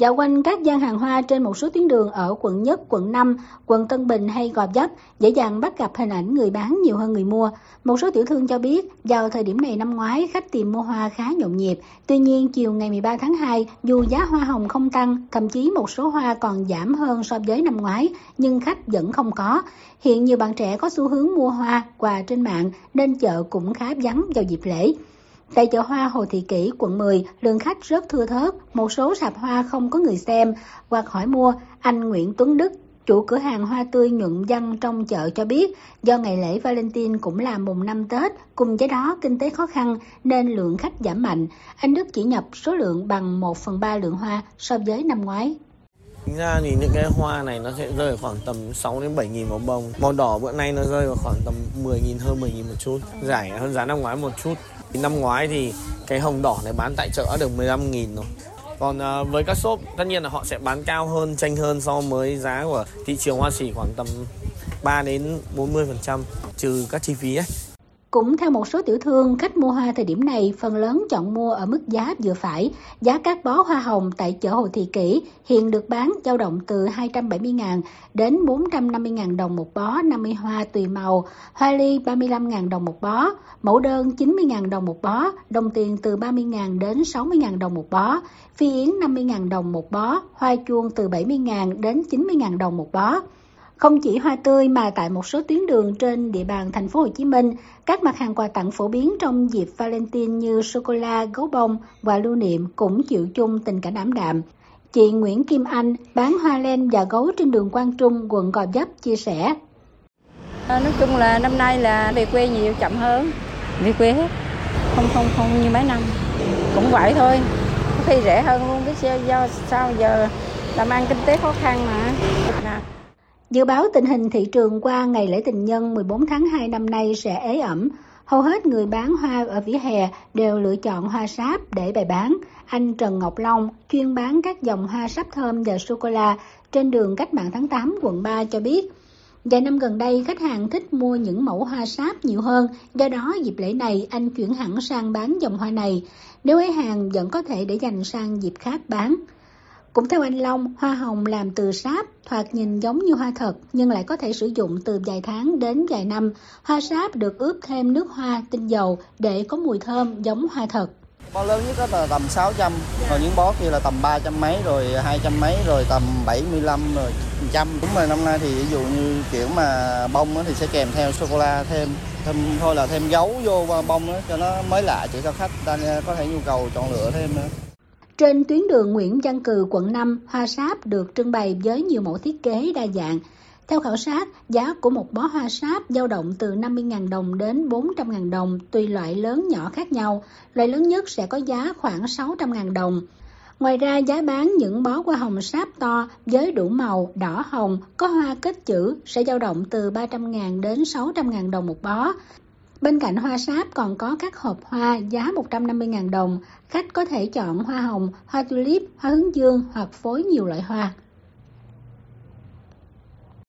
Dạo quanh các gian hàng hoa trên một số tuyến đường ở quận Nhất, quận 5, quận Tân Bình hay Gò Vấp, dễ dàng bắt gặp hình ảnh người bán nhiều hơn người mua. Một số tiểu thương cho biết, vào thời điểm này năm ngoái, khách tìm mua hoa khá nhộn nhịp. Tuy nhiên, chiều ngày 13 tháng 2, dù giá hoa hồng không tăng, thậm chí một số hoa còn giảm hơn so với năm ngoái, nhưng khách vẫn không có. Hiện nhiều bạn trẻ có xu hướng mua hoa, quà trên mạng, nên chợ cũng khá vắng vào dịp lễ. Tại chợ hoa Hồ Thị Kỷ, quận 10, lượng khách rất thưa thớt, một số sạp hoa không có người xem hoặc hỏi mua. Anh Nguyễn Tuấn Đức, chủ cửa hàng hoa tươi nhuận dân trong chợ cho biết, do ngày lễ Valentine cũng là mùng năm Tết, cùng với đó kinh tế khó khăn nên lượng khách giảm mạnh. Anh Đức chỉ nhập số lượng bằng 1 phần 3 lượng hoa so với năm ngoái. Tính ra thì những cái hoa này nó sẽ rơi khoảng tầm 6 đến 7 nghìn một bông. Màu đỏ bữa nay nó rơi vào khoảng tầm 10 nghìn hơn 10 nghìn một chút. Rẻ hơn giá năm ngoái một chút. Năm ngoái thì cái hồng đỏ này bán tại chợ đã được 15 nghìn rồi. Còn uh, với các shop tất nhiên là họ sẽ bán cao hơn, tranh hơn so với giá của thị trường hoa sỉ khoảng tầm 3 đến 40 phần trăm trừ các chi phí ấy. Cũng theo một số tiểu thương, khách mua hoa thời điểm này phần lớn chọn mua ở mức giá vừa phải. Giá các bó hoa hồng tại chợ Hồ Thị Kỷ hiện được bán dao động từ 270.000 đến 450.000 đồng một bó 50 hoa tùy màu, hoa ly 35.000 đồng một bó, mẫu đơn 90.000 đồng một bó, đồng tiền từ 30.000 đến 60.000 đồng một bó, phi yến 50.000 đồng một bó, hoa chuông từ 70.000 đến 90.000 đồng một bó. Không chỉ hoa tươi mà tại một số tuyến đường trên địa bàn thành phố Hồ Chí Minh, các mặt hàng quà tặng phổ biến trong dịp Valentine như sô cô la, gấu bông và lưu niệm cũng chịu chung tình cảnh ảm đạm. Chị Nguyễn Kim Anh bán hoa len và gấu trên đường Quang Trung, quận Gò Vấp chia sẻ. À, nói chung là năm nay là về quê nhiều chậm hơn, về quê hết, không không không như mấy năm. Cũng vậy thôi, có khi rẻ hơn luôn cái xe do sao giờ làm ăn kinh tế khó khăn mà. Dự báo tình hình thị trường qua ngày lễ tình nhân 14 tháng 2 năm nay sẽ ế ẩm. Hầu hết người bán hoa ở vỉa hè đều lựa chọn hoa sáp để bày bán. Anh Trần Ngọc Long, chuyên bán các dòng hoa sáp thơm và sô-cô-la trên đường Cách mạng tháng 8, quận 3 cho biết, Vài năm gần đây, khách hàng thích mua những mẫu hoa sáp nhiều hơn, do đó dịp lễ này anh chuyển hẳn sang bán dòng hoa này. Nếu ấy hàng vẫn có thể để dành sang dịp khác bán. Cũng theo anh Long, hoa hồng làm từ sáp, thoạt nhìn giống như hoa thật nhưng lại có thể sử dụng từ vài tháng đến vài năm. Hoa sáp được ướp thêm nước hoa, tinh dầu để có mùi thơm giống hoa thật. Bó lớn nhất là tầm 600, còn những bó kia là tầm 300 mấy rồi 200 mấy rồi tầm 75 rồi trăm. Đúng rồi năm nay thì ví dụ như kiểu mà bông thì sẽ kèm theo sô cô la thêm thêm thôi là thêm gấu vô bông cho nó mới lạ chỉ cho khách ta có thể nhu cầu chọn lựa thêm nữa. Trên tuyến đường Nguyễn Văn Cừ, quận 5, hoa sáp được trưng bày với nhiều mẫu thiết kế đa dạng. Theo khảo sát, giá của một bó hoa sáp dao động từ 50.000 đồng đến 400.000 đồng tùy loại lớn nhỏ khác nhau. Loại lớn nhất sẽ có giá khoảng 600.000 đồng. Ngoài ra, giá bán những bó hoa hồng sáp to với đủ màu đỏ hồng có hoa kết chữ sẽ dao động từ 300.000 đến 600.000 đồng một bó. Bên cạnh hoa sáp còn có các hộp hoa giá 150.000 đồng. Khách có thể chọn hoa hồng, hoa tulip, hoa hướng dương hoặc phối nhiều loại hoa.